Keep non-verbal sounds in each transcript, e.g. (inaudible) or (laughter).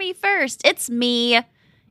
me first. It's me,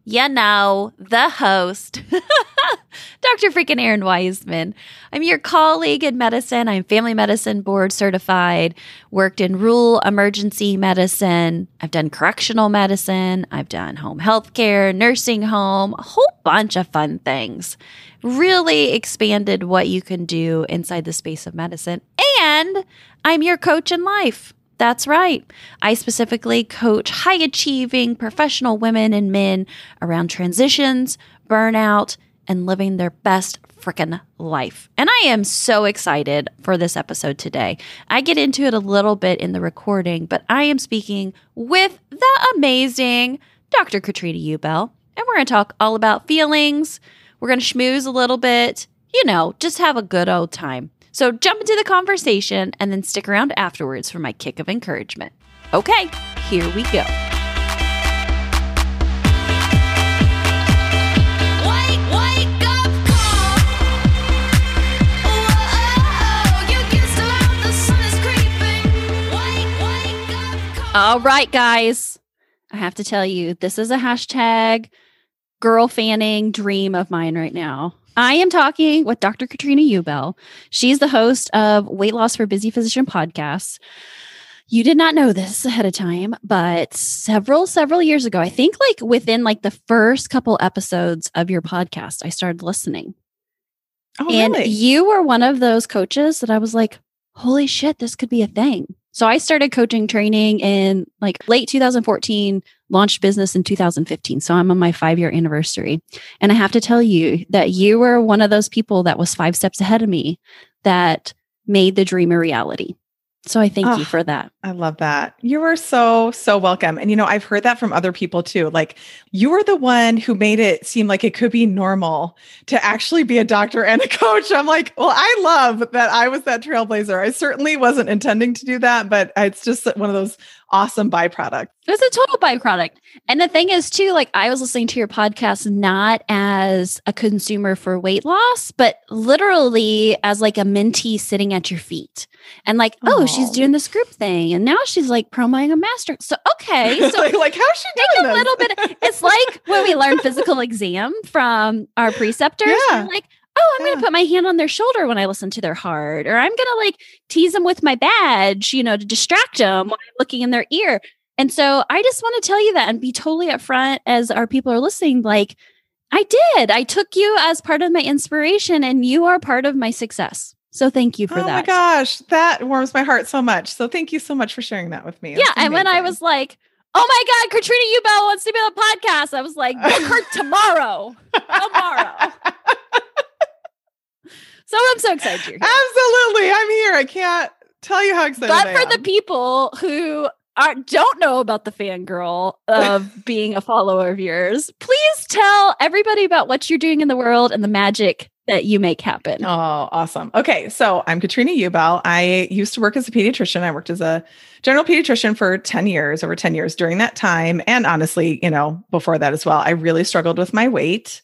you know, the host, (laughs) Dr. freaking Aaron Weisman. I'm your colleague in medicine. I'm family medicine board certified, worked in rural emergency medicine. I've done correctional medicine. I've done home health care, nursing home, a whole bunch of fun things. Really expanded what you can do inside the space of medicine. And I'm your coach in life. That's right. I specifically coach high achieving professional women and men around transitions, burnout, and living their best freaking life. And I am so excited for this episode today. I get into it a little bit in the recording, but I am speaking with the amazing Dr. Katrina Ubell, and we're going to talk all about feelings. We're going to schmooze a little bit, you know, just have a good old time. So jump into the conversation and then stick around afterwards for my kick of encouragement. Okay, here we go. Wake, wake up call. Whoa, oh, you can still out, the sun is creeping. Wake, wake up call. All right, guys. I have to tell you, this is a hashtag girl fanning dream of mine right now. I am talking with Dr. Katrina Ubell. She's the host of Weight Loss for Busy Physician podcasts. You did not know this ahead of time, but several, several years ago, I think like within like the first couple episodes of your podcast, I started listening. Oh, and really? you were one of those coaches that I was like, holy shit, this could be a thing. So I started coaching training in like late 2014, launched business in 2015. So I'm on my five year anniversary. And I have to tell you that you were one of those people that was five steps ahead of me that made the dream a reality. So I thank you Ah. for that. I love that. You are so, so welcome. And, you know, I've heard that from other people too. Like, you were the one who made it seem like it could be normal to actually be a doctor and a coach. I'm like, well, I love that I was that trailblazer. I certainly wasn't intending to do that, but it's just one of those awesome byproducts. It's a total byproduct. And the thing is, too, like I was listening to your podcast not as a consumer for weight loss, but literally as like a mentee sitting at your feet. And like, oh, she's doing this group thing. And now she's like promoting a master. So, okay. So like, (laughs) like, how's she take doing a this? little bit. It's like when we learn physical (laughs) exam from our preceptors. Yeah. Like, oh, I'm going to put my hand on their shoulder when I listen to their heart, or I'm going to like tease them with my badge, you know, to distract them when I'm looking in their ear. And so I just want to tell you that and be totally upfront as our people are listening. Like, I did. I took you as part of my inspiration, and you are part of my success. So thank you for oh that. Oh my gosh, that warms my heart so much. So thank you so much for sharing that with me. Yeah. And when I was like, oh my God, Katrina Ubell wants to be on the podcast, I was like, book her tomorrow. (laughs) tomorrow. So I'm so excited you're here. Absolutely. I'm here. I can't tell you how excited I am. But for the people who are, don't know about the fangirl of (laughs) being a follower of yours, please tell everybody about what you're doing in the world and the magic that you make happen. Oh, awesome. Okay. So I'm Katrina Ubell. I used to work as a pediatrician. I worked as a general pediatrician for 10 years, over 10 years during that time. And honestly, you know, before that as well, I really struggled with my weight.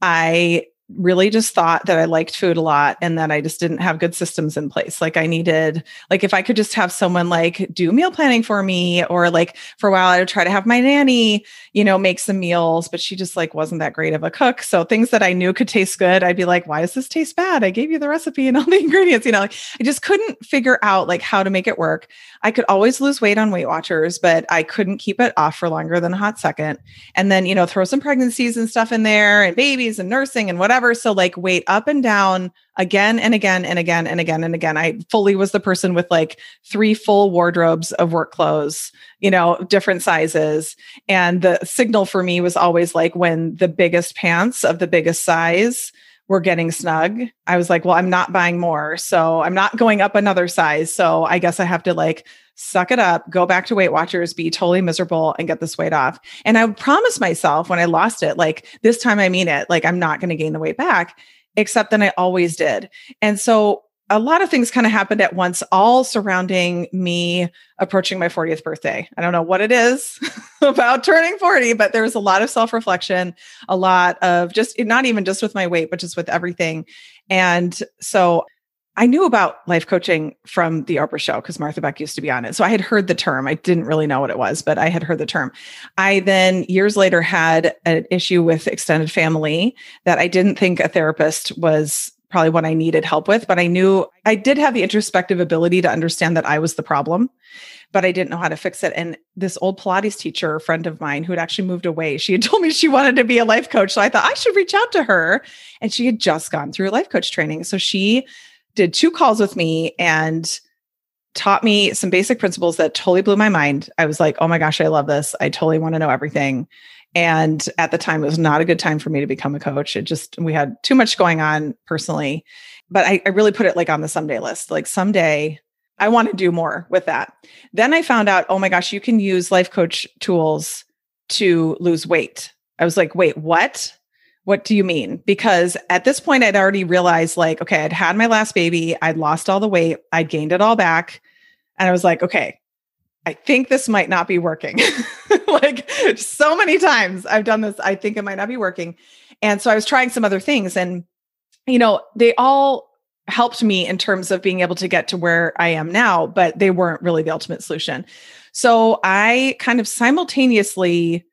I really just thought that I liked food a lot and that I just didn't have good systems in place. Like I needed, like if I could just have someone like do meal planning for me, or like for a while I would try to have my nanny, you know, make some meals, but she just like wasn't that great of a cook. So things that I knew could taste good, I'd be like, why does this taste bad? I gave you the recipe and all the (laughs) ingredients, you know, like, I just couldn't figure out like how to make it work. I could always lose weight on Weight Watchers, but I couldn't keep it off for longer than a hot second. And then, you know, throw some pregnancies and stuff in there and babies and nursing and whatever. So like weight up and down again and again and again and again and again. I fully was the person with like three full wardrobes of work clothes, you know, different sizes. And the signal for me was always like when the biggest pants of the biggest size were getting snug. I was like, well, I'm not buying more. So I'm not going up another size. So I guess I have to like suck it up, go back to Weight Watchers, be totally miserable and get this weight off. And I would promise myself when I lost it, like this time I mean it, like I'm not going to gain the weight back, except then I always did. And so a lot of things kind of happened at once, all surrounding me approaching my 40th birthday. I don't know what it is (laughs) about turning 40, but there was a lot of self reflection, a lot of just not even just with my weight, but just with everything. And so I knew about life coaching from the Oprah show because Martha Beck used to be on it. So I had heard the term. I didn't really know what it was, but I had heard the term. I then years later had an issue with extended family that I didn't think a therapist was probably what I needed help with, but I knew I did have the introspective ability to understand that I was the problem, but I didn't know how to fix it. And this old Pilates teacher, a friend of mine who had actually moved away, she had (laughs) told me she wanted to be a life coach. So I thought I should reach out to her. And she had just gone through a life coach training. So she did two calls with me and taught me some basic principles that totally blew my mind. I was like, oh my gosh, I love this. I totally want to know everything. And at the time, it was not a good time for me to become a coach. It just, we had too much going on personally. But I, I really put it like on the someday list. Like someday I want to do more with that. Then I found out, oh my gosh, you can use life coach tools to lose weight. I was like, wait, what? What do you mean? Because at this point, I'd already realized, like, okay, I'd had my last baby, I'd lost all the weight, I'd gained it all back. And I was like, okay, I think this might not be working. (laughs) like, so many times I've done this, I think it might not be working. And so I was trying some other things, and, you know, they all helped me in terms of being able to get to where I am now, but they weren't really the ultimate solution. So I kind of simultaneously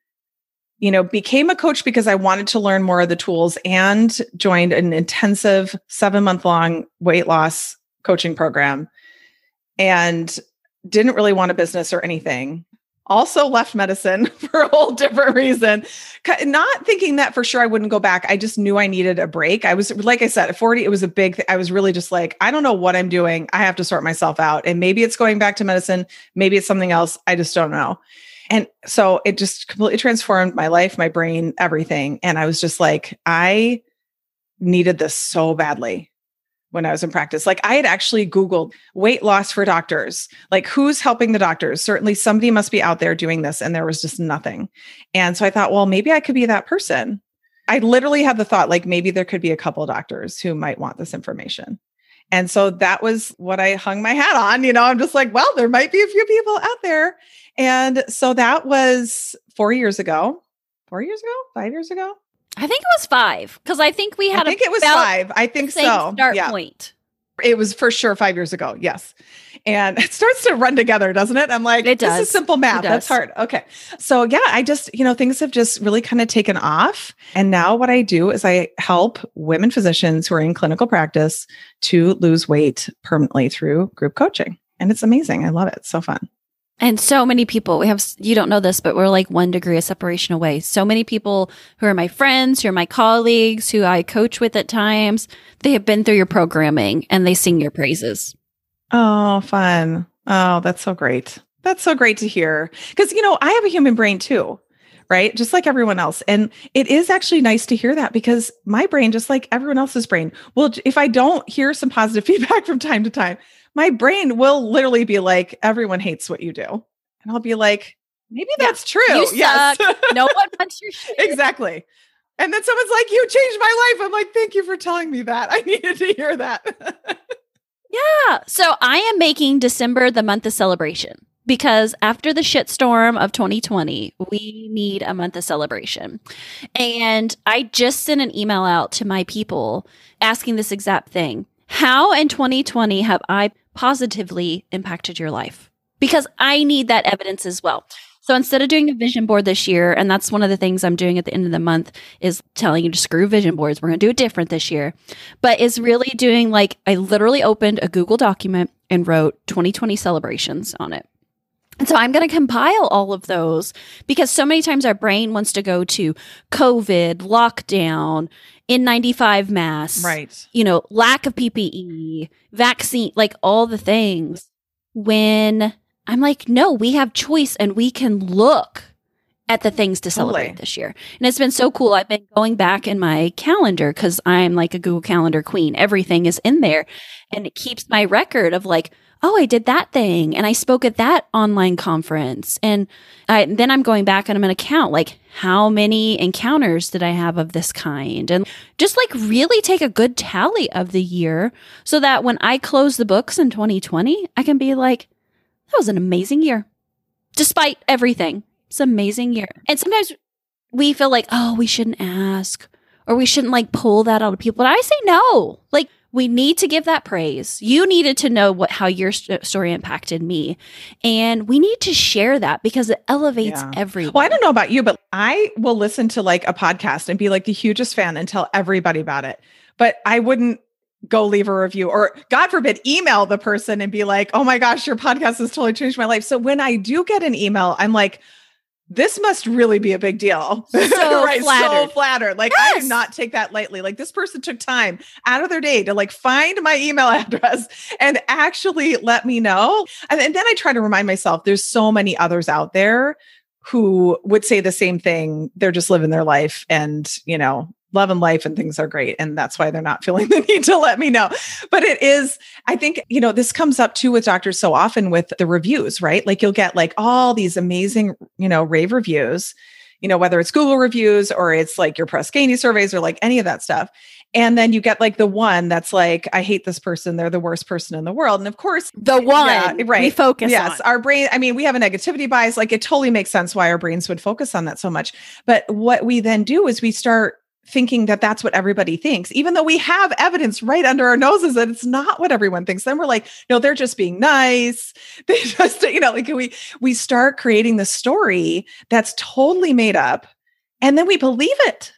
you know, became a coach because I wanted to learn more of the tools and joined an intensive seven month long weight loss coaching program and didn't really want a business or anything. Also left medicine (laughs) for a whole different reason. Not thinking that for sure I wouldn't go back. I just knew I needed a break. I was, like I said, at 40, it was a big, I was really just like, I don't know what I'm doing. I have to sort myself out. And maybe it's going back to medicine. Maybe it's something else. I just don't know. And so it just completely transformed my life, my brain, everything. And I was just like, I needed this so badly when I was in practice. Like I had actually Googled weight loss for doctors, like who's helping the doctors? Certainly somebody must be out there doing this. And there was just nothing. And so I thought, well, maybe I could be that person. I literally had the thought, like maybe there could be a couple doctors who might want this information. And so that was what I hung my hat on. You know, I'm just like, well, there might be a few people out there. And so that was four years ago. Four years ago? Five years ago? I think it was five because I think we had I think a it was five. I think so. start yeah. point. It was for sure five years ago. Yes. And (laughs) it starts to run together, doesn't it? I'm like, It this does. is simple math. That's hard. Okay. So, yeah, I just, you know, things have just really kind of taken off. And now what I do is I help women physicians who are in clinical practice to lose weight permanently through group coaching. And it's amazing. I love it. It's so fun. And so many people, we have, you don't know this, but we're like one degree of separation away. So many people who are my friends, who are my colleagues, who I coach with at times, they have been through your programming and they sing your praises. Oh, fun. Oh, that's so great. That's so great to hear. Because, you know, I have a human brain too, right? Just like everyone else. And it is actually nice to hear that because my brain, just like everyone else's brain, well, if I don't hear some positive (laughs) feedback from time to time, my brain will literally be like, everyone hates what you do. And I'll be like, maybe Yeah, that's true. you yes. No (laughs) one wants your shit. exactly. And then someone's like, you changed my life. I'm like, thank you for telling me that. I (laughs) needed to hear that. Yeah. So I am making December the month of celebration because after the shitstorm of 2020, we need a month of celebration. And I just sent an email out to my people asking this exact thing. How in 2020 have I positively impacted your life? Because I need that evidence as well. So instead of doing a vision board this year, and that's one of the things I'm doing at the end of the month is telling you to screw vision boards. We're going to do it different this year but is really doing like I literally opened a Google document and wrote 2020 celebrations on it. And so I'm going to compile all of those because so many times our brain wants to go to COVID, lockdown, N95 masks, right. you know, lack of PPE, vaccine, like all the things. When I'm like, no, we have choice and we can look at the things to celebrate Totally. this year. And it's been so cool. I've been going back in my calendar because I'm like a Google Calendar queen. Everything is in there and it keeps my record of like, oh, I did that thing and I spoke at that online conference. And I, then I'm going back and I'm going to count like how many encounters did I have of this kind and just like really take a good tally of the year so that when I close the books in 2020, I can be like, that was an amazing year despite everything. It's an amazing year. And sometimes we feel like, oh, we shouldn't ask or we shouldn't like pull that out of people. But I say no. Like we need to give that praise. You needed to know what how your st- story impacted me, and we need to share that because it elevates Yeah. everyone. Well, I don't know about you, but I will listen to like a podcast and be like the hugest fan and tell everybody about it. But I wouldn't go leave a review or God forbid email the person and be like, "Oh my gosh, your podcast has totally changed my life." So when I do get an email, I'm like this must really be a big deal. (laughs) So so flattered. flattered. Like I Yes. do not take that lightly. Like this person took time out of their day to like find my email (laughs) address and actually let me know. And, and then I try to remind myself there's so many others out there who would say the same thing. They're just living their life and, you know, loving life and things are great. And that's why they're not feeling (laughs) the need to let me know. But it is, I think, you know, this comes up too with doctors so often with the reviews, right? Like you'll get like all these amazing, you know, rave reviews, you know, whether it's Google reviews or it's like your Press Ganey surveys or like any of that stuff. And then you get like the one that's like, I hate this person. They're the worst person in the world. And of course, the one Yeah, we focus yes, on. our brain, I mean, we have a negativity bias. Like it totally makes sense why our brains would focus on that so much. But what we then do is we start thinking that that's what everybody thinks, even though we have evidence right under our noses that it's not what everyone thinks. Then we're like, no, they're just being nice. (laughs) They just, you know, like we we start creating the story that's totally made up, and then we believe it,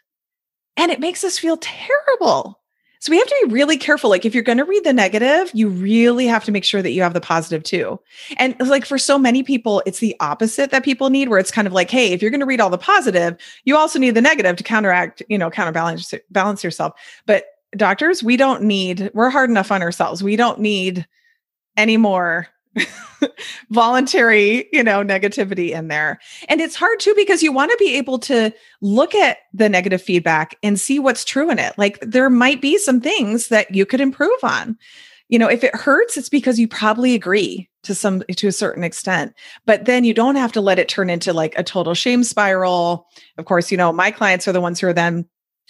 and it makes us feel terrible. So we have to be really careful. Like if you're going to read the negative, you really have to make sure that you have the positive too. And like for so many people, it's the opposite that people need, where it's kind of like, hey, if you're going to read all the positive, you also need the negative to counteract, you know, counterbalance balance yourself. But doctors, we don't need, we're hard enough on ourselves. We don't need any more (laughs) voluntary, you know, negativity in there. And it's hard too because you want to be able to look at the negative feedback and see what's true in it. Like there might be some things that you could improve on. You know, if it hurts, it's because you probably agree to some to a certain extent. But then you don't have to let it turn into like a total shame spiral. Of course, you know, my clients are the ones who are then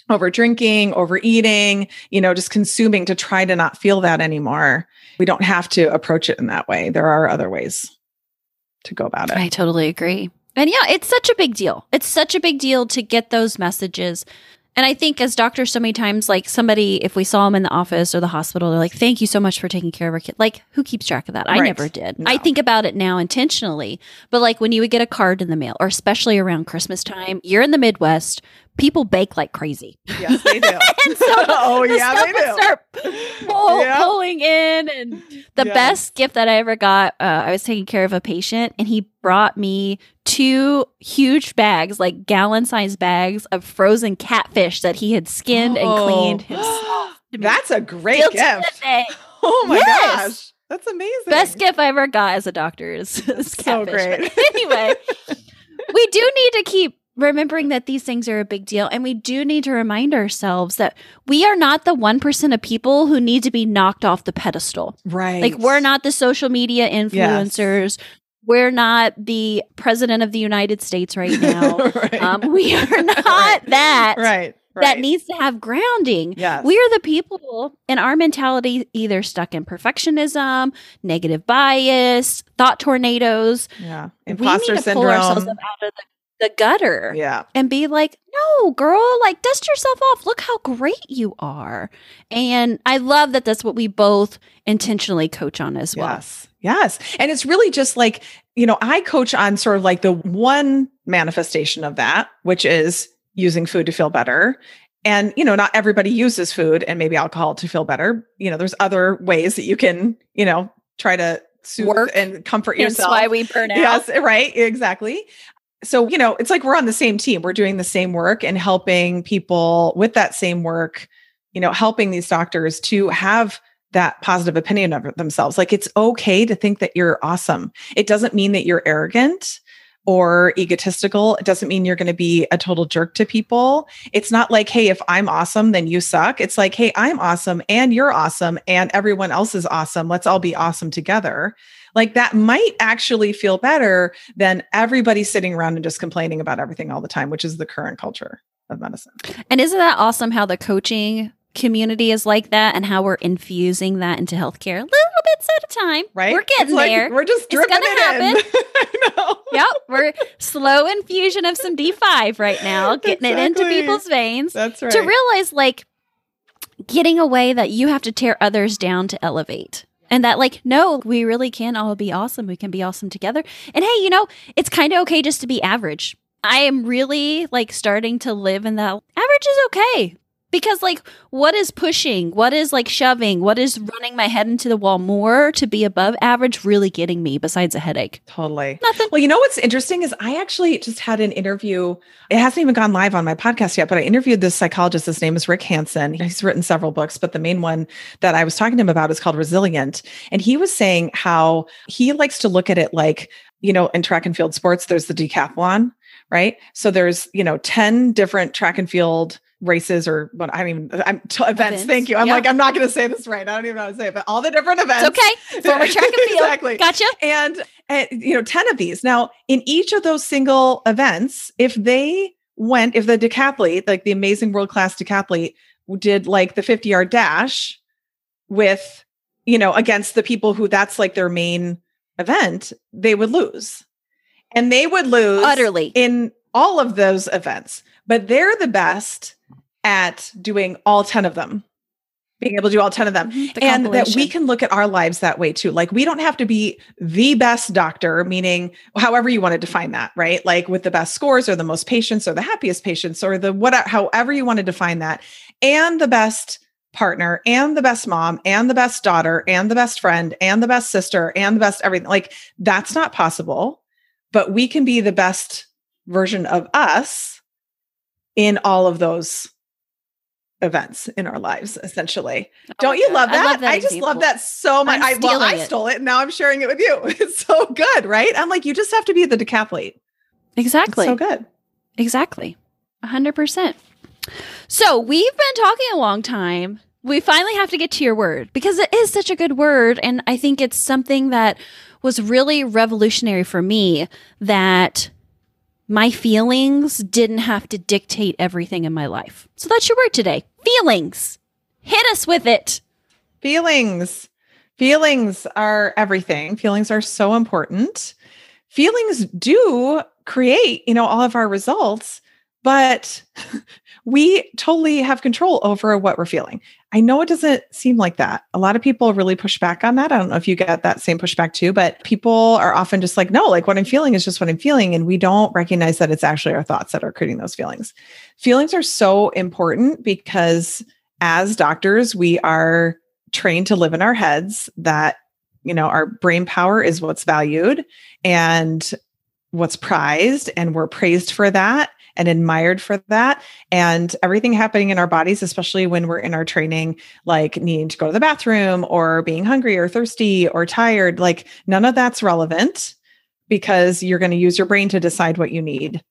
over drinking, overeating, you know, just consuming to try to not feel that anymore. We don't have to approach it in that way. There are other ways to go about it. I totally agree. And yeah, it's such a big deal. It's such a big deal to get those messages. And I think as doctors, so many times, like somebody, if we saw them in the office or the hospital, they're like, thank you so much for taking care of our kid. Like, who keeps track of that? I Right. never did. I think about it now intentionally. But like when you would get a card in the mail, or especially around Christmas time, you're in the Midwest, people bake like crazy. Yes, they do. (laughs) And so (laughs) oh, the yeah, they do. start pull, Yeah. pulling in and the Yeah. best gift that i ever got uh, i was taking care of a patient and he brought me two huge bags like gallon sized bags of frozen catfish that he had skinned and cleaned Oh. himself. (gasps) That's a great Still gift. (laughs) Oh my Yes. gosh. That's amazing. best gift i ever got as a doctor is, is so great. But anyway we do need to keep remembering that these things are a big deal and we do need to remind ourselves that we are not the 1% of people who need to be knocked off the pedestal Right. like we're not the social media influencers we're not the president of the united states right (laughs) now right. um, we are (laughs) not Right. that right. that needs to have grounding Yes. we are the people in our mentality either stuck in perfectionism negative bias thought tornadoes yeah. we Imposter need to pull ourselves syndrome. out of the, the gutter Yeah. and be like, no, girl, like dust yourself off. Look how great you are. And I love that that's what we both intentionally coach on as well. Yes. Yes. And it's really just like, you know, I coach on sort of like the one manifestation of that, which is using food to feel better. And, you know, not everybody uses food and maybe alcohol to feel better. You know, there's other ways that you can, you know, try to soothe Work. and comfort yourself. That's why we burn out. Yes, right. Exactly. So, you know, it's like we're on the same team. We're doing the same work and helping people with that same work, you know, helping these doctors to have that positive opinion of themselves. Like it's okay to think that you're awesome. It doesn't mean that you're arrogant or egotistical. It doesn't mean you're going to be a total jerk to people. It's not like, hey, if I'm awesome, then you suck. It's like, hey, I'm awesome and you're awesome and everyone else is awesome. Let's all be awesome together. Like that might actually feel better than everybody sitting around and just complaining about everything all the time, which is the current culture of medicine. And isn't that awesome how the coaching community is like that and how we're infusing that into healthcare a little bits at a time? Right? We're getting like there. We're just It's dripping gonna it in. (laughs) I know. (laughs) yep. We're slow infusion of some D5 right now, (laughs) getting it into people's veins. That's right. to realize like getting away that you have to tear others down to elevate. And that, like, no, we really can all be awesome. We can be awesome together. And hey, you know, it's kind of okay just to be average. I am really like starting to live in that average is okay. Because, like, what is pushing? What is like shoving? What is running my head into the wall more to be above average really getting me besides a headache? Totally. Nothing. Well, you know what's interesting is I actually just had an interview. It hasn't even gone live on my podcast yet, but I interviewed this psychologist. His name is Rick Hanson. He's written several books, but the main one that I was talking to him about is called Resilient. And he was saying how he likes to look at it like, you know, in track and field sports, there's the decathlon, right? So there's, you know, 10 different track and field races or what I mean, uh, I'm t- events. Events. Thank you. I'm Yeah. like, I'm not going to say this right. I don't even know how to say it, but all the different events. It's okay. Former track and (laughs) field. Exactly. Gotcha. and, and you know 10 of these now in each of those single events if they went if the decathlete like the amazing world class decathlete did like the 50 yard dash with you know against the people who that's like their main event they would lose and they would lose Utterly. in all of those events but they're the best at doing all 10 of them being able to do all 10 of them Mhm. The and that we can look at our lives that way too. Like we don't have to be the best doctor, meaning however you want to define that, right? Like with the best scores or the most patients or the happiest patients or the whatever, however you want to define that, and the best partner and the best mom and the best daughter and the best friend and the best sister and the best everything. Like that's not possible, but we can be the best version of us in all of those events in our lives essentially don't you love Oh I that? love that I just love that so much. I'm well, I stealing it. stole it and now I'm sharing it with you. (laughs) It's so good, right? I'm like, you just have to be the decathlete. It's Exactly. so good. Exactly. Hundred percent. So we've been talking a long time. We finally have to get to your word because it is such a good word. And I think it's something that was really revolutionary for me that my feelings didn't have to dictate everything in my life. So that's your word today. Feelings. Hit us with it. Feelings. Feelings are everything. Feelings are so important. Feelings do create, you know, all of our results, but (laughs) we totally have control over what we're feeling. I know it doesn't seem like that. A lot of people really push back on that. I don't know if you get that same pushback too, but people are often just like, no, like what I'm feeling is just what I'm feeling. And we don't recognize that it's actually our thoughts that are creating those feelings. Feelings are so important because as doctors, we are trained to live in our heads that, you know, our brain power is what's valued and what's prized, and we're praised for that and admired for that. And everything happening in our bodies, especially when we're in our training, like needing to go to the bathroom or being hungry or thirsty or tired, like none of that's relevant because you're going to use your brain to decide what you need.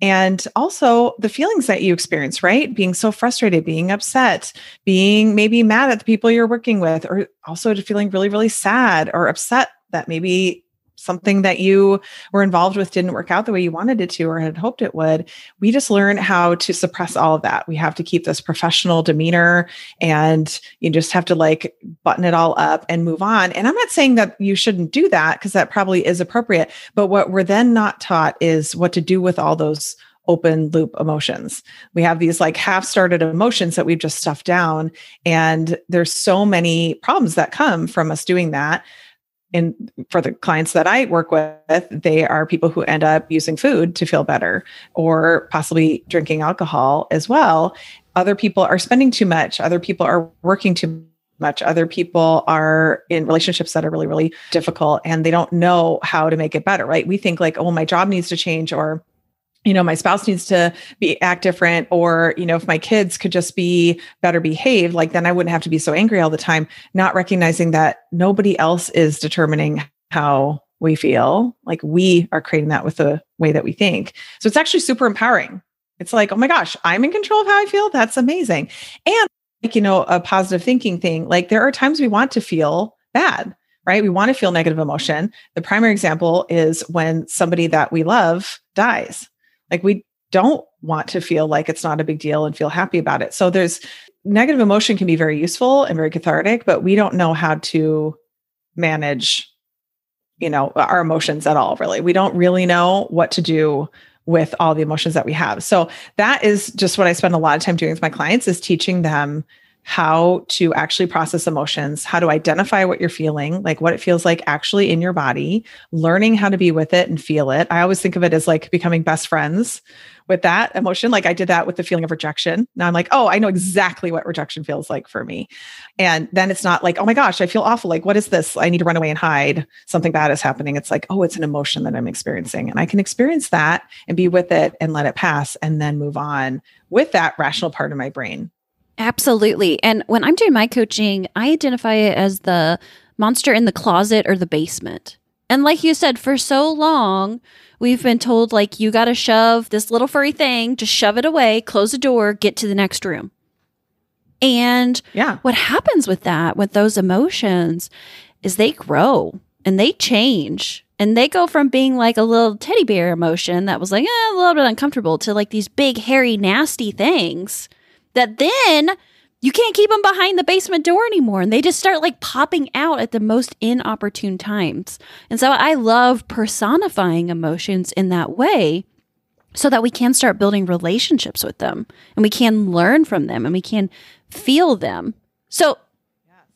And also the feelings that you experience, right? Being so frustrated, being upset, being maybe mad at the people you're working with, or also feeling really, really sad or upset that maybe something that you were involved with didn't work out the way you wanted it to or had hoped it would. We just learn how to suppress all of that. We have to keep this professional demeanor and you just have to like button it all up and move on. And I'm not saying that you shouldn't do that because that probably is appropriate. But what we're then not taught is what to do with all those open loop emotions. We have these like half started emotions that we've just stuffed down. And there's so many problems that come from us doing that. And for the clients that I work with, they are people who end up using food to feel better or possibly drinking alcohol as well. Other people are spending too much. Other people are working too much. Other people are in relationships that are really, really difficult and they don't know how to make it better, right? We think like, oh, my job needs to change or you know my spouse needs to be act different or you know if my kids could just be better behaved like then i wouldn't have to be so angry all the time not recognizing that nobody else is determining how we feel. Like we are creating that with the way that we think. So it's actually super empowering. It's like oh my gosh i'm in control of how i feel? That's amazing. And like you know a positive thinking thing like there are times we want to feel bad right? We want to feel negative emotion. The primary example is when somebody that we love dies like we don't want to feel like it's not a big deal and feel happy about it. So there's negative emotion can be very useful and very cathartic, but we don't know how to manage you know our emotions at all really. We don't really know what to do with all the emotions that we have. So that is just what I spend a lot of time doing with my clients is teaching them how to actually process emotions, how to identify what you're feeling, like what it feels like actually in your body, learning how to be with it and feel it. I always think of it as like becoming best friends with that emotion. Like I did that with the feeling of rejection. Now I'm like, oh, I know exactly what rejection feels like for me. And then it's not like, oh my gosh, I feel awful. Like, what is this? I need to run away and hide. Something bad is happening. It's like, oh, it's an emotion that I'm experiencing. And I can experience that and be with it and let it pass and then move on with that rational part of my brain. Absolutely. And when I'm doing my coaching, I identify it as the monster in the closet or the basement. And like you said, for so long, we've been told, like, you got to shove this little furry thing, just shove it away, close the door, get to the next room. And Yeah. what happens with that, with those emotions, is they grow and they change. And they go from being like a little teddy bear emotion that was like eh, a little bit uncomfortable to like these big, hairy, nasty things that then you can't keep them behind the basement door anymore. And they just start like popping out at the most inopportune times. And so I love personifying emotions in that way so that we can start building relationships with them and we can learn from them and we can feel them. So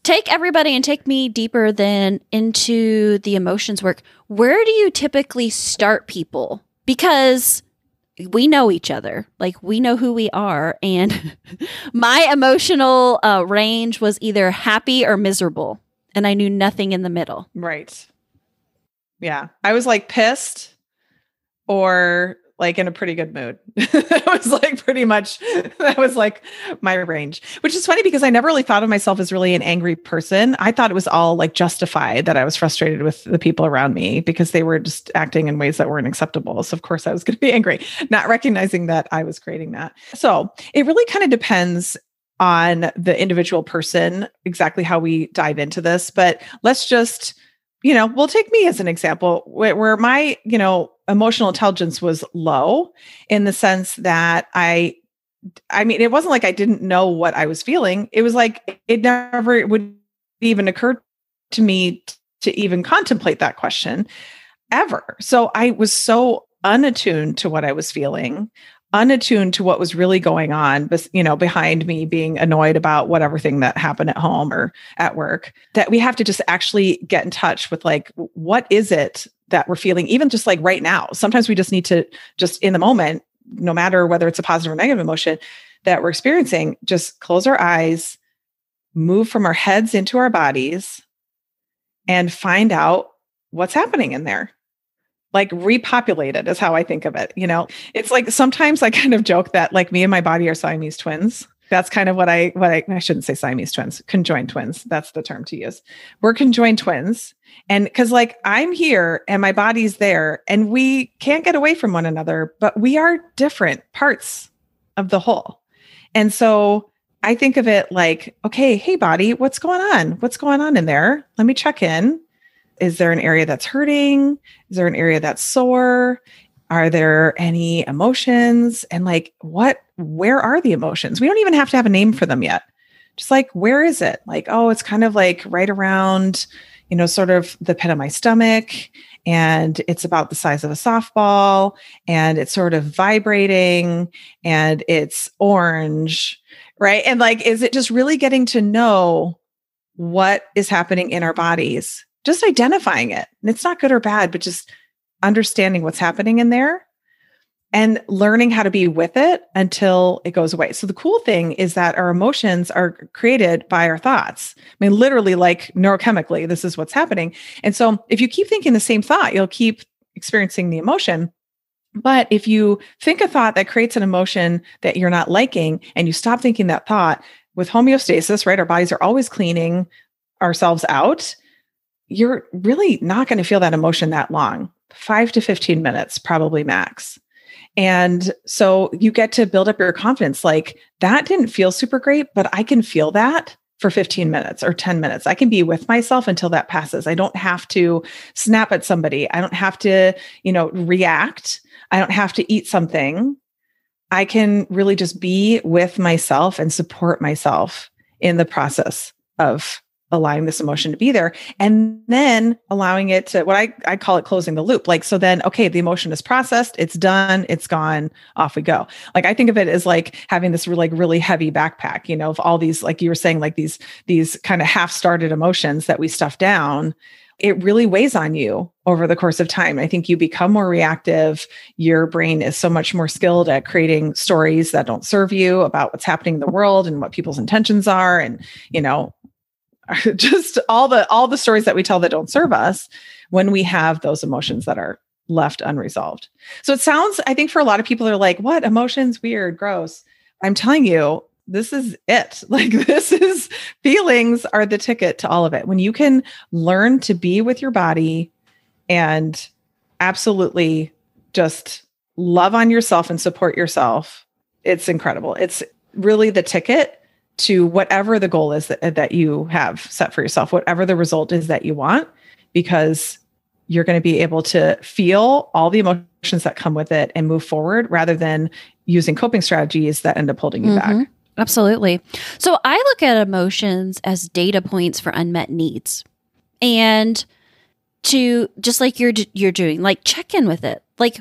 take everybody and take me deeper than into the emotions work. Where do you typically start people? Because we know each other, like we know who we are. And (laughs) my emotional uh, range was either happy or miserable. And I knew nothing in the middle. Right. Yeah. I was like pissed or like in a pretty good mood. (laughs) that was like pretty much (laughs) that was like my range, which is funny because I never really thought of myself as really an angry person. I thought it was all like justified that I was frustrated with the people around me because they were just acting in ways that weren't acceptable. So of course I was (laughs) going to be angry, not recognizing that I was creating that. So it really kind of depends on the individual person exactly how we dive into this, but let's just you know, we'll take me as an example where, where my, you know, emotional intelligence was low in the sense that I, I mean, it wasn't like I didn't know what I was feeling. It was like it never would even occur to me to even contemplate that question ever. So I was so unattuned to what I was feeling unattuned to what was really going on you know behind me being annoyed about whatever thing that happened at home or at work that we have to just actually get in touch with like what is it that we're feeling even just like right now? Sometimes we just need to just in the moment no matter whether it's a positive or negative emotion that we're experiencing just close our eyes move from our heads into our bodies and find out what's happening in there like repopulated is how I think of it. You know, it's like sometimes I (laughs) kind of joke that like me and my body are Siamese twins. That's kind of what I what I I shouldn't say Siamese twins, conjoined twins. That's the term to use. We're conjoined twins. And because like I'm here and my body's there and we can't get away from one another, but we are different parts of the whole. And so I think of it like, okay, hey body, what's going on? What's going on in there? Let me check in is there an area that's hurting? Is there an area that's sore? Are there any emotions? And like what where are the emotions? We don't even have to have a name for them yet. Just like where is it? Like oh it's kind of like right around you know sort of the pit of my stomach and it's about the size of a softball and it's sort of vibrating and it's orange right? And like is it just really getting to know what is happening in our bodies just identifying it. And it's not good or bad, but just understanding what's happening in there and learning how to be with it until it goes away. So the cool thing is that our emotions are created by our thoughts. I mean, literally, like neurochemically, this is what's happening. And so if you keep thinking the same thought, you'll keep experiencing the emotion. But if you think a thought that creates an emotion that you're not liking and you stop thinking that thought with homeostasis, right? Our bodies are always cleaning ourselves out you're really not going to feel that emotion that long five to 15 minutes, probably max. And so you get to build up your confidence like that didn't feel super great, but I can feel that for 15 minutes or 10 minutes. I can be with myself until that passes. I don't have to snap at somebody. I don't have to, you know, react. I don't have to eat something. I can really just be with myself and support myself in the process of allowing this emotion to be there and then allowing it to what I, I call it closing the loop. Like, so then, okay, the emotion is processed, it's done, it's gone, off we go. Like, I think of it as like having this like really heavy backpack, you know, of all these, like you were saying, like these, these kind of half started emotions that we stuff down. It really weighs on you over the course of time. I think you become more reactive. Your brain is so much more skilled at creating stories that don't serve you about what's happening in the world and what people's intentions are. And, you know, (laughs) just all the all the stories that we tell that don't serve us when we have those emotions that are left unresolved. So it sounds I think for a lot of people they're like, "What? Emotions weird, gross." I'm telling you, this is it. (laughs) Like this is feelings are the ticket to all of it. When you can learn to be with your body and absolutely just love on yourself and support yourself, it's incredible. It's really the ticket to whatever the goal is that, that you have set for yourself, whatever the result is that you want, because you're going to be able to feel all the emotions that come with it and move forward rather than using coping strategies that end up holding you Mhm. back. Absolutely. So I look at emotions as data points for unmet needs. And to just like you're you're doing, like check in with it. Like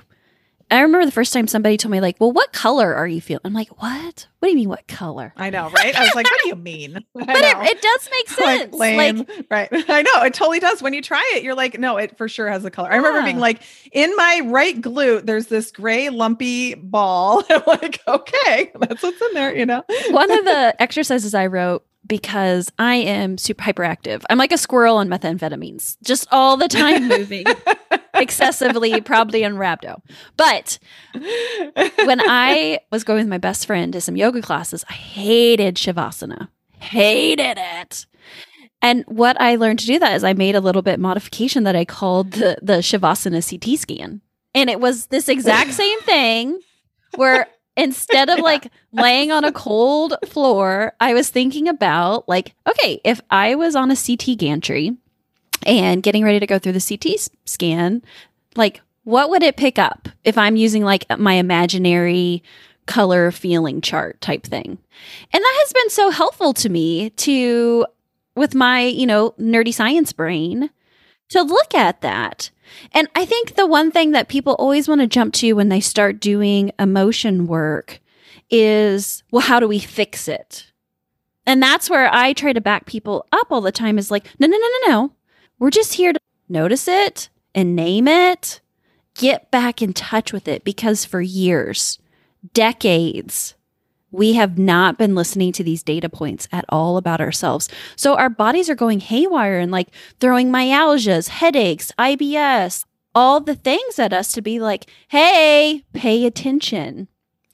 I remember the first time somebody told me like, "Well, what color are you feeling?" I'm like, "What? What do you mean what color?" I know, right? I was like, what do you mean? (laughs) But it, it does make (laughs) like sense. lame, Like, right? (laughs) I know it totally does. When you try it, you're like, no, it for sure has a color. I remember being like, in my right glute, there's this gray lumpy ball. I'm like, okay, that's what's in there, you know. one of the exercises I wrote because I am super hyperactive. I'm like a squirrel on methamphetamines, just all the time moving excessively, probably in rhabdo. But when I was going with my best friend to some yoga classes, I hated Shavasana. Hated it. And what I learned to do that is I made a little bit modification that I called the, the Shavasana CT scan. And it was this exact same thing where instead of like laying on a cold floor, I was thinking about like, okay, if I was on a CT gantry and getting ready to go through the CT scan, like what would it pick up if I'm using like my imaginary color feeling chart type thing? And that has been so helpful to me to with my, you know, nerdy science brain to look at that. And I think the one thing that people always want to jump to when they start doing emotion work is, well, how do we fix it? And that's where I try to back people up all the time is like, no, no, no, no, no. We're just here to notice it and name it, get back in touch with it because for years, decades, we have not been listening to these data points at all about ourselves. So our bodies are going haywire and like throwing myalgias, headaches, IBS, all the things at us to be like, hey, pay attention.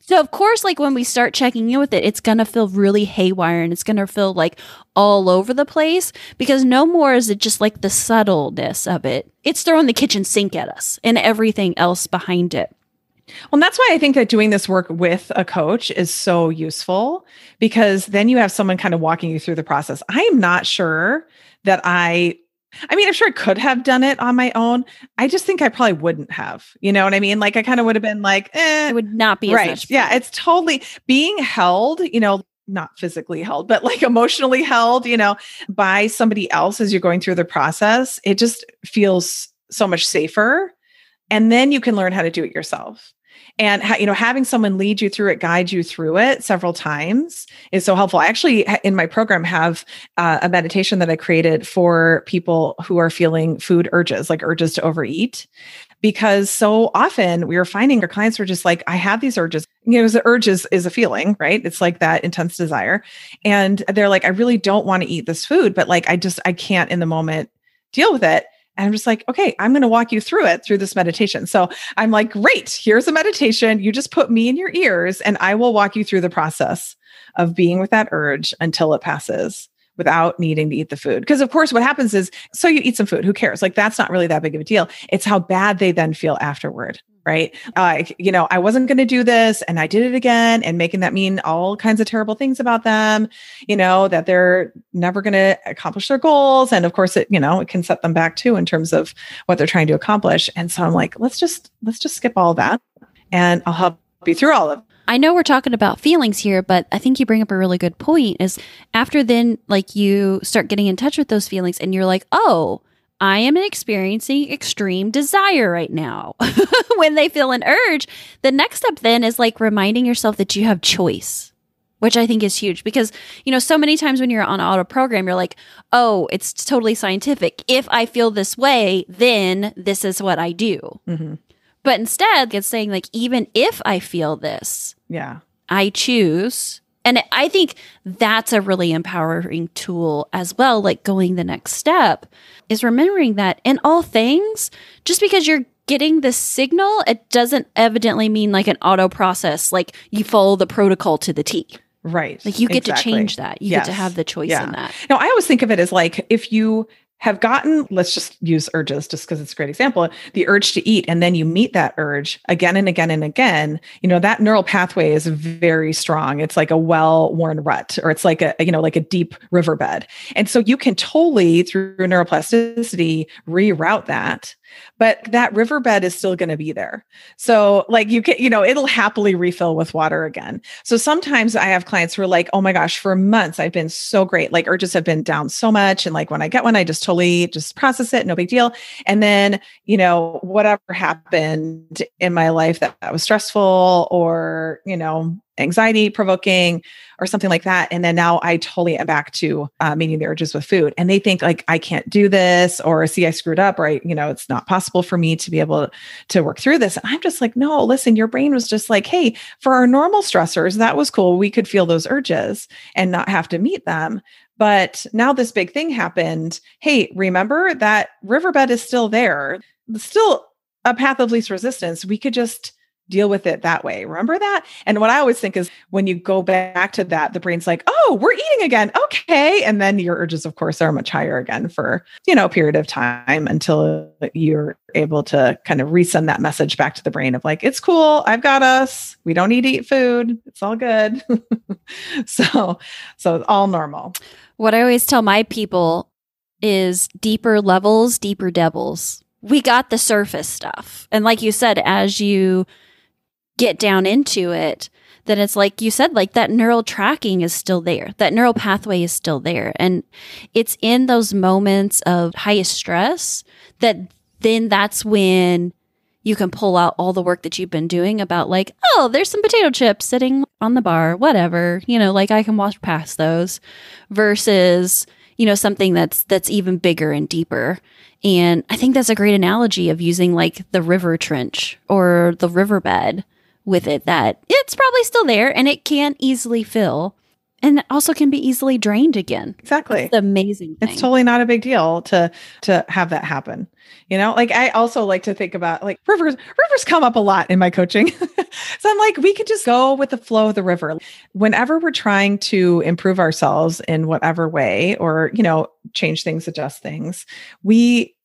So of course, like when we start checking in with it, it's gonna feel really haywire and it's gonna feel like all over the place because no more is it just like the subtleness of it. It's throwing the kitchen sink at us and everything else behind it. Well, that's why I think that doing this work with a coach is so useful because then you have someone kind of walking you through the process. I am not sure that I I mean, I'm sure I could have done it on my own. I just think I probably wouldn't have. You know what I mean? Like I kind of would have been like, eh, It would not be as right. much Yeah, it's totally being held, you know, not physically held, but like emotionally held, you know, by somebody else as you're going through the process. It just feels so much safer. And then you can learn how to do it yourself. And you know, having someone lead you through it, guide you through it several times is so helpful. I actually, in my program, have uh, a meditation that I created for people who are feeling food urges, like urges to overeat because so often we were finding our clients were just like, I have these urges. You know, the urge is, is a feeling, right? It's like that intense desire. And they're like, I really don't want to eat this food, but like, I just, I can't in the moment deal with it. And I'm just like, okay, I'm going to walk you through it through this meditation. So I'm like, great, here's a meditation. You just put me in your ears and I will walk you through the process of being with that urge until it passes without needing to eat the food. Because of course, what happens is, so you eat some food, who cares? Like that's not really that big of a deal. It's how bad they then feel afterward, right? Like, you know, I wasn't going to do this and I did it again and making that mean all kinds of terrible things about them, you know, that they're never going to accomplish their goals. And of course, it, you know, it can set them back too in terms of what they're trying to accomplish. And so I'm like, let's just, let's just skip all that and I'll help you through all of I know we're talking about feelings here, but I think you bring up a really good point is after then like you start getting in touch with those feelings and you're like, "Oh, I am experiencing extreme desire right now." (laughs) when they feel an urge, the next step then is like reminding yourself that you have choice. Which I think is huge because, you know, so many times when you're on auto program, you're like, oh, it's totally scientific. If I feel this way, then this is what I do. Mhm. But instead, it's saying, like, even if I feel this, Yeah. I choose. And I think that's a really empowering tool as well. Like going the next step is remembering that in all things, just because you're getting the signal, it doesn't evidently mean like an auto process, like you follow the protocol to the T. Right. Like you get Exactly. to change that. You get to have the choice Yeah. in that. No, I always think of it as like if you have gotten, let's just use urges just because it's a great example, the urge to eat, and then you meet that urge again and again and again, you know, that neural pathway is very strong. It's like a well worn rut, or it's like a, you know, like a deep riverbed. And so you can totally, through neuroplasticity, reroute that. But that riverbed is still going to be there. So, like, you can, you know, it'll happily refill with water again. So sometimes I have clients who are like, oh my gosh, for months I've been so great. Like urges have been down so much. And like when I get one, I just totally just process it, no big deal. And then, you know, whatever happened in my life that, that was stressful or, you know, anxiety provoking or something like that. And then now I totally am back to uh, meeting the urges with food. And they think like, I can't do this or see, I screwed up I, you know, it's not possible for me to be able to work through this. And I'm just like, no, listen, your brain was just like, hey, for our normal stressors, that was cool. We could feel those urges and not have to meet them. But now this big thing happened. Hey, remember that riverbed is still there, still a path of least resistance. We could just deal with it that way. Remember that? And what I always think is when you go back to that, the brain's like, oh, we're eating again. Okay. And then your urges, of course, are much higher again for, you know, a period of time until you're able to kind of resend that message back to the brain of like, it's cool. I've got us. We don't need to eat food. It's all good. (laughs) so, so it's all normal. What I always tell my people is deeper levels, deeper devils. We got the surface stuff. And like you said, as you get down into it, then it's like you said, like that neural tracking is still there. That neural pathway is still there. And it's in those moments of highest stress that then that's when you can pull out all the work that you've been doing about like, oh, there's some potato chips sitting on the bar, whatever. You know, like I can walk past those versus, you know, something that's that's even bigger and deeper. And I think that's a great analogy of using like the river trench or the riverbed with it that it's probably still there and it can easily fill and it also can be easily drained again. Exactly. The amazing thing. it's totally not a big deal to to have that happen you know like i also like to think about like rivers rivers come up a lot in my coaching (laughs) so i'm like we could just go with the flow of the river whenever we're trying to improve ourselves in whatever way or you know change things adjust things we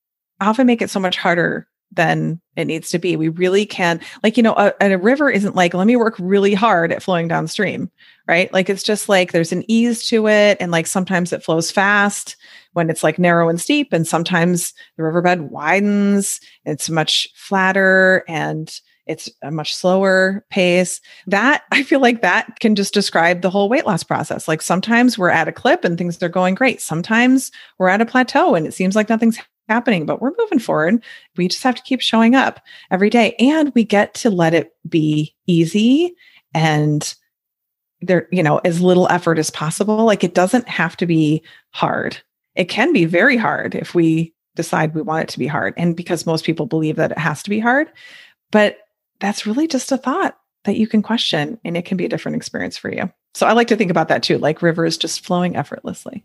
often make it so much harder than it needs to be. We really can like you know a, a river isn't like let me work really hard at flowing downstream right? Like it's just like there's an ease to it and like sometimes it flows fast when it's like narrow and steep and sometimes the riverbed widens it's much flatter and it's a much slower pace. That i feel like that can just describe the whole weight loss process. Like sometimes we're at a clip and things are going great. Sometimes we're at a plateau and it seems like nothing's happening but we're moving forward. We just have to keep showing up every day and we get to let it be easy and there you know as little effort as possible. Like it doesn't have to be hard. It can be very hard if we decide we want it to be hard and because most people believe that it has to be hard but that's really just a thought that you can question and it can be a different experience for you. So i like to think about that too like rivers just flowing effortlessly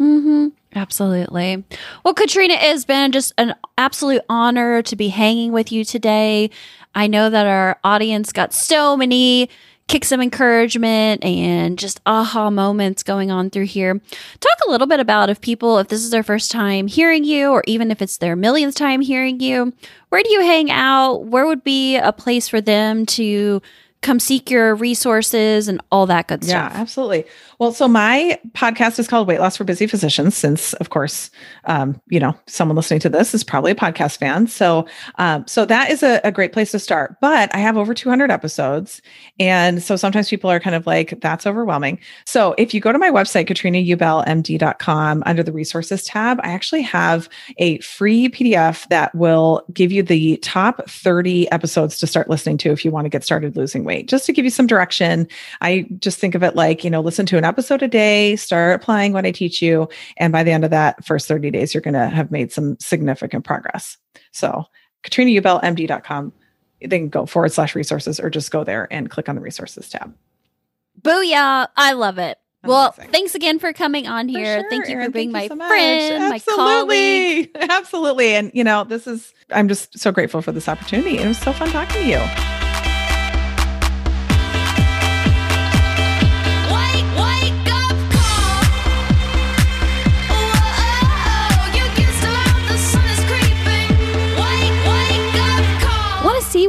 Mm-hmm. Absolutely. Well, Katrina, it has been just an absolute honor to be hanging with you today. I know that our audience got so many kicks of encouragement and just aha moments going on through here. Talk a little bit about if people, if this is their first time hearing you, or even if it's their millionth time hearing you, where do you hang out? Where would be a place for them to come seek your resources and all that good Yeah, stuff. Yeah, absolutely. Well, so my podcast is called Weight Loss for Busy Physicians, since of course, um, you know, someone listening to this is probably a podcast fan. So, um, so that is a, a great place to start. But I have over 200 episodes, and so sometimes people are kind of like, "That's overwhelming." So, if you go to my website, katrinaubellmd.com, under the resources tab, I actually have a free PDF that will give you the top 30 episodes to start listening to if you want to get started losing weight, just to give you some direction. I just think of it like, you know, listen to an episode a day, start applying what I teach you. And by the end of that first 30 days, you're going to have made some significant progress. So, katrinaubellmd.com, they can go forward slash resources or just go there and click on the resources tab. Booyah. I love it. Well, Amazing. thanks again for coming on here. sure, Thank you Erin. for being my so friend, my colleague. Absolutely. (laughs) Absolutely. And, you know, this is, I'm just so grateful for this opportunity. It was so fun talking to you.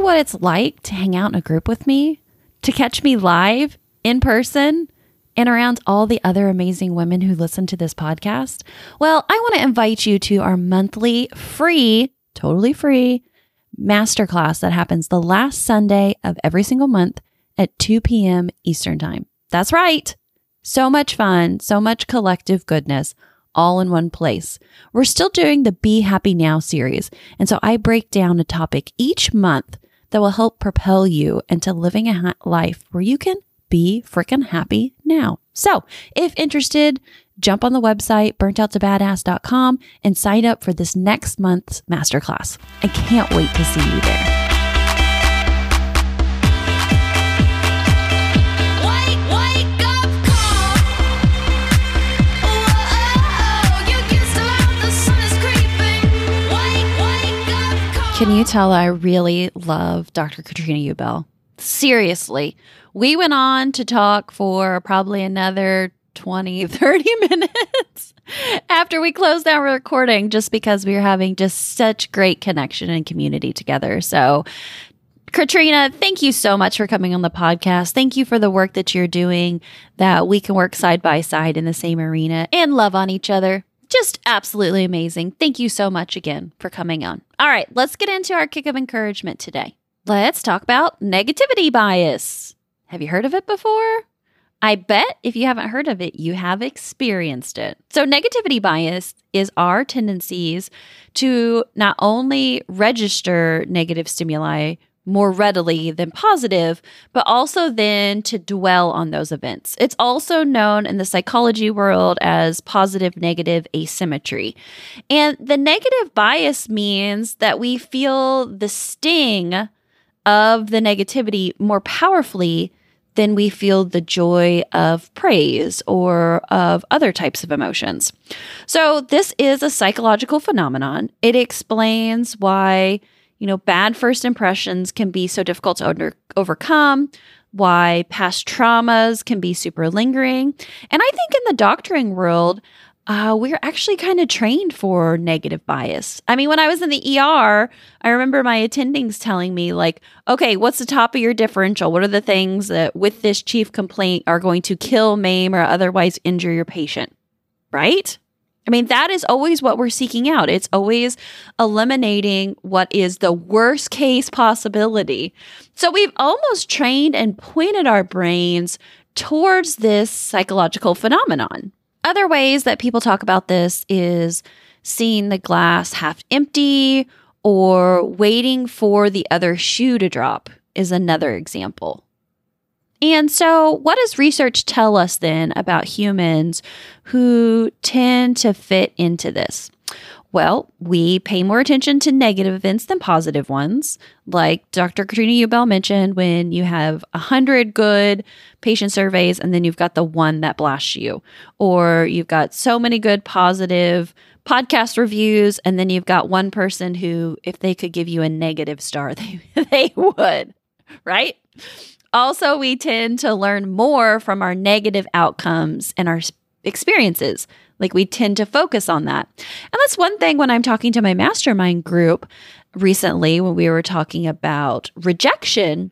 What it's like to hang out in a group with me? To catch me live in person and around all the other amazing women who listen to this podcast? Well, I want to invite you to our monthly free, totally free masterclass that happens the last Sunday of every single month at 2 p.m. Eastern Time. That's right. So much fun, so much collective goodness, all in one place. We're still doing the Be Happy Now series. And so I break down a topic each month that will help propel you into living a ha- life where you can be freaking happy now. So if interested, jump on the website burnouttobadass.com and sign up for this next month's masterclass. I can't wait to see you there. Can you tell I really love Dr. Katrina Ubell? Seriously. We went on to talk for probably another 20, (laughs) 30 minutes after we closed down recording just because we were having just such great connection and community together. So, Katrina, thank you so much for coming on the podcast. Thank you for the work that you're doing, that we can work side by side in the same arena and love on each other. Just absolutely amazing. Thank you so much again for coming on. All right, let's get into our kick of encouragement today. Let's talk about negativity bias. Have you heard of it before? I bet if you haven't heard of it, you have experienced it. So, negativity bias is our tendencies to not only register negative stimuli more readily than positive, but also then to dwell on those events. It's also known in the psychology world as positive negative asymmetry. And the negative bias means that we feel the sting of the negativity more powerfully than we feel the joy of praise or of other types of emotions. So, this is a psychological phenomenon. It explains why, you know, bad first impressions can be so difficult to under- overcome, why past traumas can be super lingering. And I think in the doctoring world, uh, we're actually kind of trained for negative bias. I mean, when I was in the ER, I remember my attendings telling me, like, okay, what's the top of your differential? What are the things that with this chief complaint are going to kill, maim, or otherwise injure your patient? Right? I mean, that is always what we're seeking out. It's always eliminating what is the worst case possibility. So we've almost trained and pointed our brains towards this psychological phenomenon. Other ways that people talk about this is seeing the glass half empty or waiting for the other shoe to drop is another example. And so, what does research tell us then about humans who tend to fit into this? Well, we pay more attention to negative events than positive ones. Like Dr. Katrina Ubell mentioned, when you have 100 good patient surveys and then you've got the one that blasts you, or you've got so many good positive podcast reviews, and then you've got one person who, if they could give you a negative star, (laughs) they, they would, right? Also, we tend to learn more from our negative outcomes and our experiences. Like we tend to focus on that. And that's one thing when I'm talking to my mastermind group recently, when we were talking about rejection,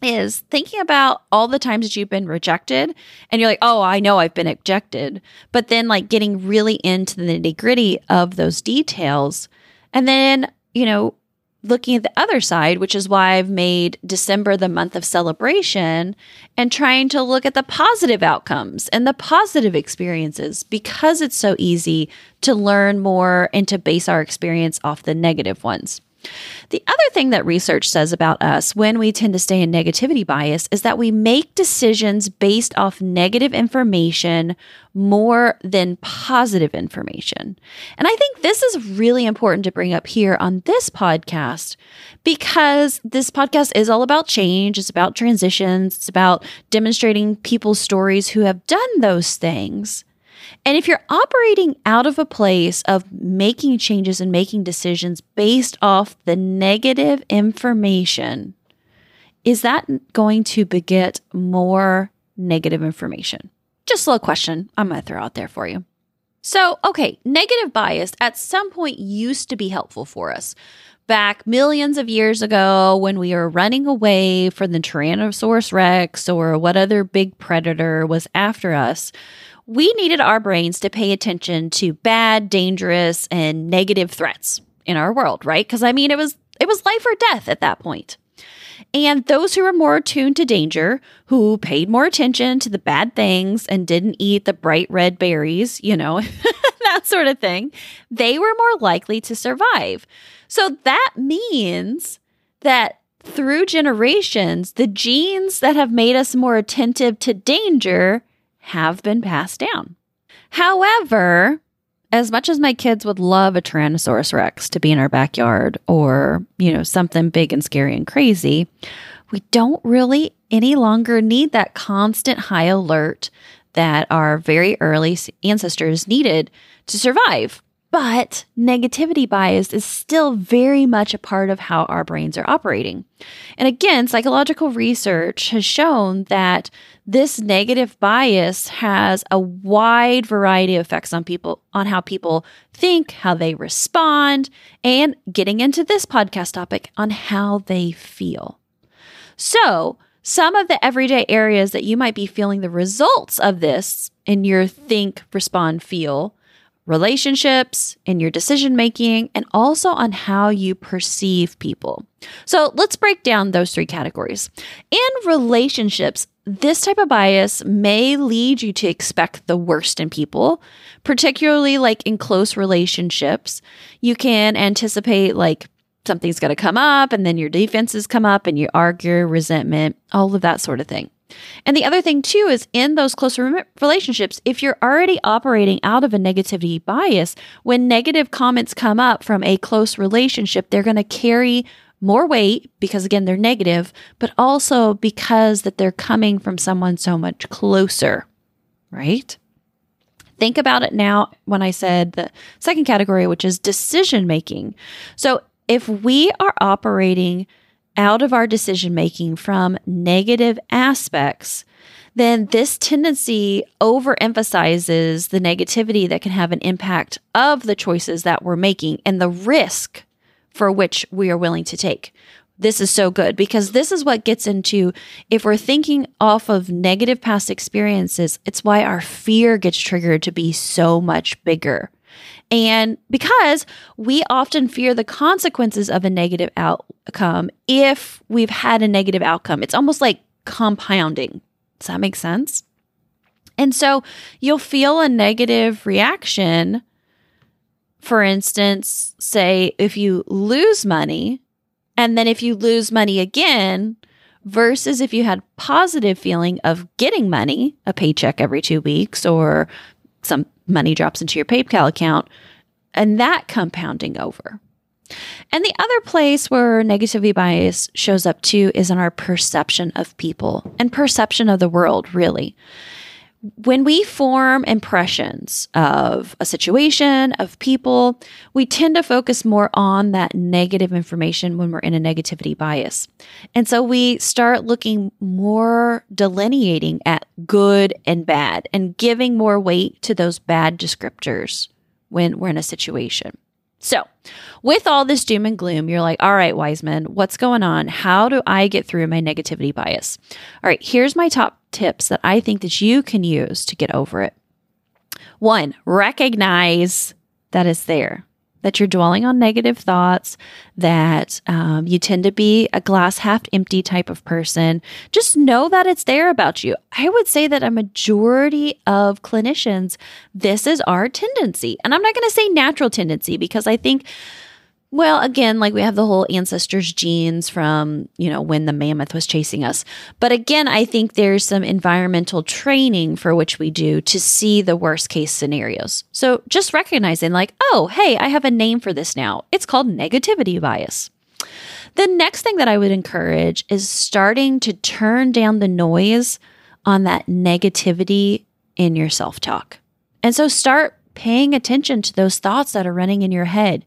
is thinking about all the times that you've been rejected and you're like, oh, I know I've been rejected. But then, like, getting really into the nitty gritty of those details. And then, you know, looking at the other side, which is why I've made December the month of celebration and trying to look at the positive outcomes and the positive experiences because it's so easy to learn more and to base our experience off the negative ones. The other thing that research says about us when we tend to stay in negativity bias is that we make decisions based off negative information more than positive information. And I think this is really important to bring up here on this podcast because this podcast is all about change, it's about transitions, it's about demonstrating people's stories who have done those things. And if you're operating out of a place of making changes and making decisions based off the negative information, is that going to beget more negative information? Just a little question I'm going to throw out there for you. So, okay, negative bias at some point used to be helpful for us. Back millions of years ago, when we were running away from the Tyrannosaurus Rex or what other big predator was after us, we needed our brains to pay attention to bad, dangerous, and negative threats in our world, right? Because I mean, it was it was life or death at that point. And those who were more attuned to danger, who paid more attention to the bad things and didn't eat the bright red berries, you know, (laughs) that sort of thing, they were more likely to survive. So that means that through generations, the genes that have made us more attentive to danger have been passed down. However, as much as my kids would love a Tyrannosaurus Rex to be in our backyard or, you know, something big and scary and crazy, we don't really any longer need that constant high alert that our very early ancestors needed to survive. But negativity bias is still very much a part of how our brains are operating. And again, psychological research has shown that this negative bias has a wide variety of effects on people, on how people think, how they respond, and getting into this podcast topic on how they feel. So, some of the everyday areas that you might be feeling the results of this in your think, respond, feel relationships, in your decision making, and also on how you perceive people. So let's break down those three categories. In relationships, this type of bias may lead you to expect the worst in people, particularly like in close relationships. You can anticipate like something's going to come up and then your defenses come up and you argue, resentment, all of that sort of thing. And the other thing too is in those close relationships, if you're already operating out of a negativity bias, when negative comments come up from a close relationship, they're going to carry more weight because again they're negative, but also because that they're coming from someone so much closer, right? Think about it now when I said the second category, which is decision making. So if we are operating out of our decision making from negative aspects, then this tendency overemphasizes the negativity that can have an impact of the choices that we're making and the risk for which we are willing to take. This is so good because this is what gets into if we're thinking off of negative past experiences, it's why our fear gets triggered to be so much bigger. And because we often fear the consequences of a negative outcome if we've had a negative outcome, it's almost like compounding. Does that make sense? And so you'll feel a negative reaction. For instance, say if you lose money, and then if you lose money again, versus if you had positive feeling of getting money, a paycheck every two weeks, or some money drops into your PayPal account, and that compounding over. And the other place where negativity bias shows up too is in our perception of people and perception of the world, really. When we form impressions of a situation, of people, we tend to focus more on that negative information when we're in a negativity bias. And so we start looking more delineating at good and bad and giving more weight to those bad descriptors when we're in a situation. So, with all this doom and gloom, you're like, all right, Wiseman, what's going on? How do I get through my negativity bias? All right, here's my top tips that I think that you can use to get over it. One, recognize that it's there, that you're dwelling on negative thoughts, that um, you tend to be a glass half empty type of person. Just know that it's there about you. I would say that a majority of clinicians, this is our tendency. And I'm not going to say natural tendency because I think. Well, again, like we have the whole ancestors' genes from, you know, when the mammoth was chasing us. But again, I think there's some environmental training for which we do to see the worst case scenarios. So just recognizing, like, oh, hey, I have a name for this now. It's called negativity bias. The next thing that I would encourage is starting to turn down the noise on that negativity in your self talk. And so start paying attention to those thoughts that are running in your head.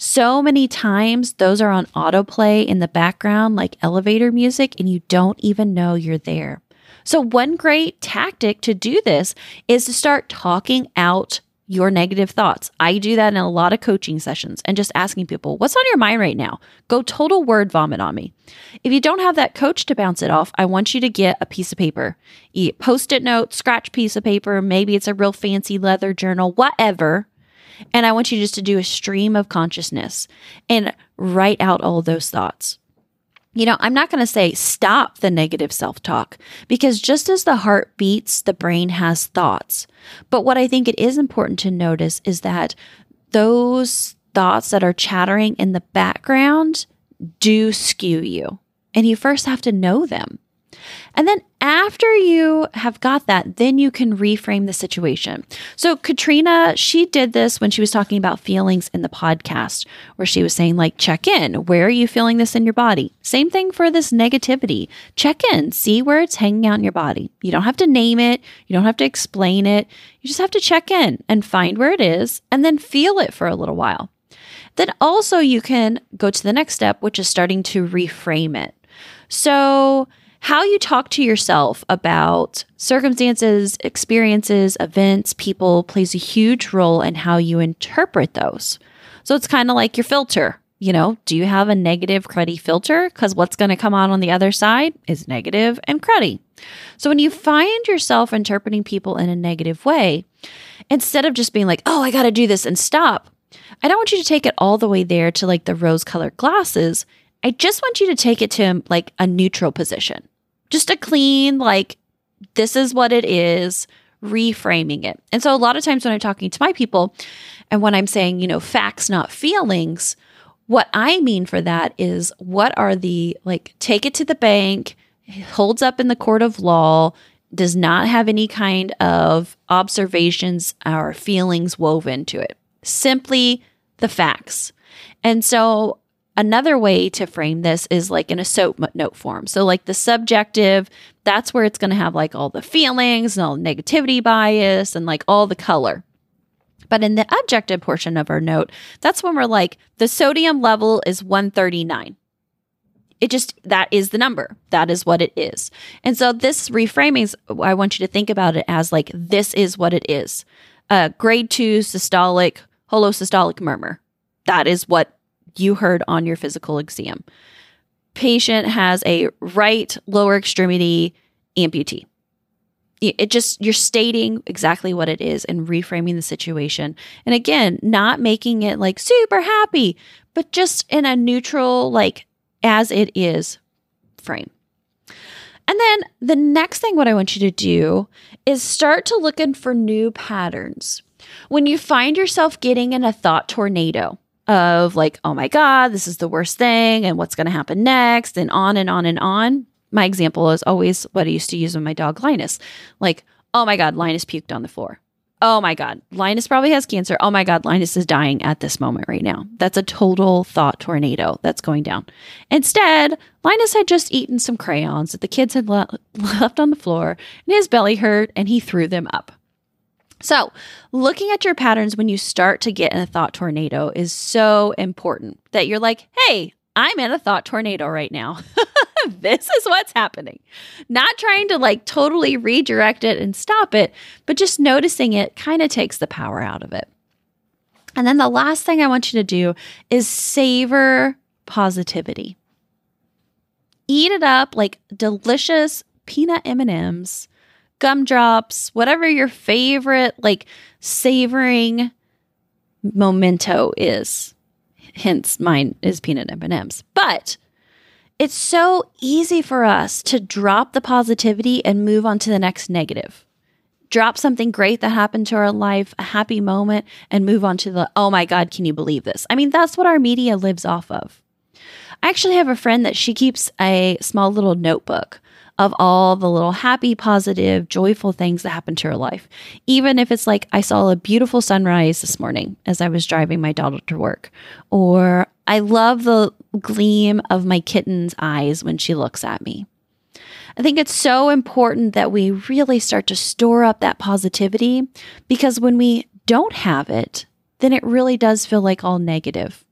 So many times, those are on autoplay in the background, like elevator music, and you don't even know you're there. So, one great tactic to do this is to start talking out your negative thoughts. I do that in a lot of coaching sessions and just asking people, what's on your mind right now? Go total word vomit on me. If you don't have that coach to bounce it off, I want you to get a piece of paper, post it note, scratch piece of paper. Maybe it's a real fancy leather journal, whatever. And I want you just to do a stream of consciousness and write out all those thoughts. You know, I'm not going to say stop the negative self talk because just as the heart beats, the brain has thoughts. But what I think it is important to notice is that those thoughts that are chattering in the background do skew you. And you first have to know them. And then after you have got that, then you can reframe the situation. So Katrina, she did this when she was talking about feelings in the podcast, where she was saying, like, check in. Where are you feeling this in your body? Same thing for this negativity. Check in, see where it's hanging out in your body. You don't have to name it, you don't have to explain it. You just have to check in and find where it is and then feel it for a little while. Then also you can go to the next step, which is starting to reframe it. So how you talk to yourself about circumstances, experiences, events, people plays a huge role in how you interpret those. So it's kind of like your filter. You know, do you have a negative cruddy filter? Because what's going to come out on the other side is negative and cruddy. So when you find yourself interpreting people in a negative way, instead of just being like, oh, I got to do this and stop, I don't want you to take it all the way there to like the rose colored glasses. I just want you to take it to like a neutral position, just a clean, like, this is what it is, reframing it. And so a lot of times when I'm talking to my people and when I'm saying, you know, facts, not feelings, what I mean for that is what are the like, take it to the bank, holds up in the court of law, does not have any kind of observations or feelings woven to it, simply the facts. And so Another way to frame this is like in a SOAP note form. So, like the subjective, that's where it's going to have like all the feelings and all the negativity bias and like all the color. But in the objective portion of our note, that's when we're like, the sodium level is 139. It just, that is the number. That is what it is. And so this reframing I want you to think about it as like, this is what it is. Uh, grade two systolic, holosystolic murmur. That is what you heard on your physical exam. Patient has a right lower extremity amputee. It just, you're stating exactly what it is and reframing the situation. And again, not making it like super happy, but just in a neutral, like as it is frame. And then the next thing, what I want you to do is start to looking for new patterns. When you find yourself getting in a thought tornado, of like, oh my God, this is the worst thing and what's going to happen next and on and on and on. My example is always what I used to use with my dog Linus. Like, oh my God, Linus puked on the floor. Oh my God, Linus probably has cancer. Oh my God, Linus is dying at this moment right now. That's a total thought tornado that's going down. Instead, Linus had just eaten some crayons that the kids had le- (laughs) left on the floor and his belly hurt and he threw them up. So, looking at your patterns when you start to get in a thought tornado is so important that you're like, hey, I'm in a thought tornado right now. (laughs) this is what's happening. Not trying to like totally redirect it and stop it, but just noticing it kind of takes the power out of it. And then the last thing I want you to do is savor positivity. Eat it up like delicious peanut M&Ms, gumdrops, whatever your favorite like savoring memento is. Hence mine is peanut M&Ms. But it's so easy for us to drop the positivity and move on to the next negative. Drop something great that happened to our life, a happy moment, and move on to the, oh my God, can you believe this? I mean, that's what our media lives off of. I actually have a friend that she keeps a small little notebook of all the little happy, positive, joyful things that happen to her life. Even if it's like, I saw a beautiful sunrise this morning as I was driving my daughter to work, or I love the gleam of my kitten's eyes when she looks at me. I think it's so important that we really start to store up that positivity because when we don't have it, then it really does feel like all negative.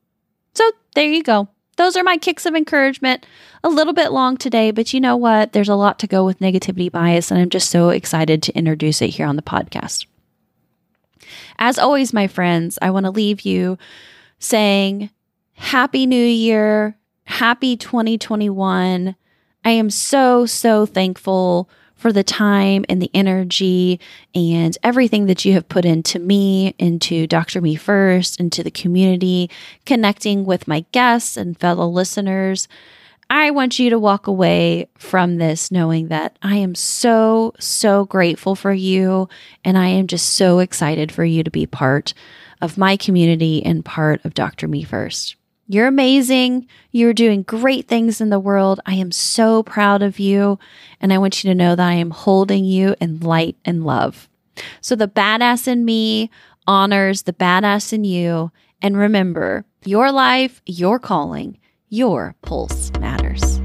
So there you go. Those are my kicks of encouragement. A little bit long today, but you know what? There's a lot to go with negativity bias, and I'm just so excited to introduce it here on the podcast. As always, my friends, I want to leave you saying Happy New Year, Happy 2021. I am so, so thankful for the time and the energy and everything that you have put into me, into Dr. Me First, into the community, connecting with my guests and fellow listeners. I want you to walk away from this knowing that I am so, so grateful for you. And I am just so excited for you to be part of my community and part of Dr. Me First. You're amazing. You're doing great things in the world. I am so proud of you. And I want you to know that I am holding you in light and love. So the badass in me honors the badass in you. And remember, your life, your calling, your pulse matters.